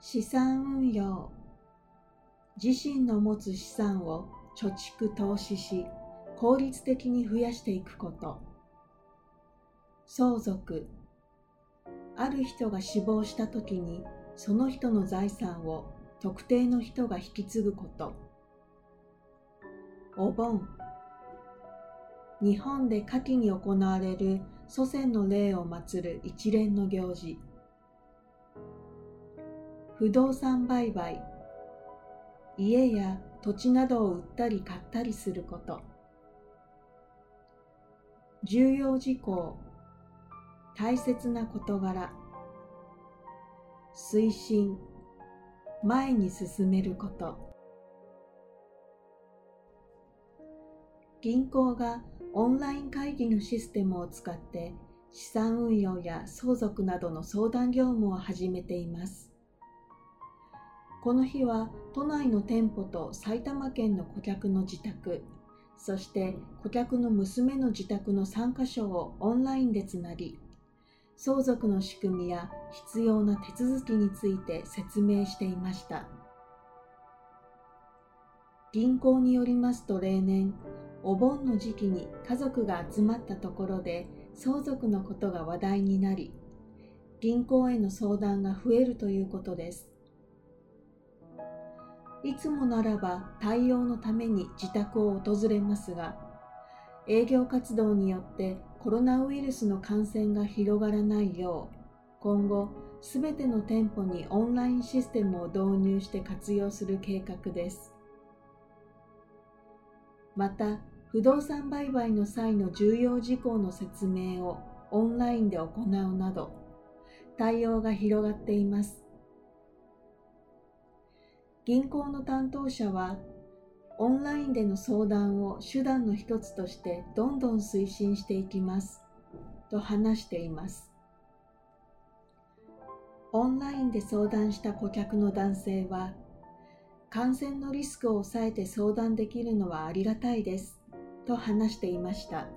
資産運用。自身の持つ資産を貯蓄投資し効率的に増やしていくこと。相続。ある人が死亡した時にその人の財産を特定の人が引き継ぐこと。お盆。日本で夏季に行われる祖先の霊を祀る一連の行事。不動産売買。家や土地などを売ったり買ったりすること。重要事項。大切な事柄。推進。前に進めること。銀行がオンライン会議のシステムを使って資産運用や相続などの相談業務を始めています。この日は都内の店舗と埼玉県の顧客の自宅、そして顧客の娘の自宅の3カ所をオンラインでつなぎ、相続の仕組みや必要な手続きについて説明していました。銀行によりますと例年、お盆の時期に家族が集まったところで相続のことが話題になり銀行への相談が増えるということですいつもならば対応のために自宅を訪れますが営業活動によってコロナウイルスの感染が広がらないよう今後すべての店舗にオンラインシステムを導入して活用する計画です。また不動産売買の際の重要事項の説明をオンラインで行うなど対応が広がっています。銀行の担当者はオンラインでの相談を手段の一つとしてどんどん推進していきますと話しています。オンラインで相談した顧客の男性は感染のリスクを抑えて相談できるのはありがたいですと話していました。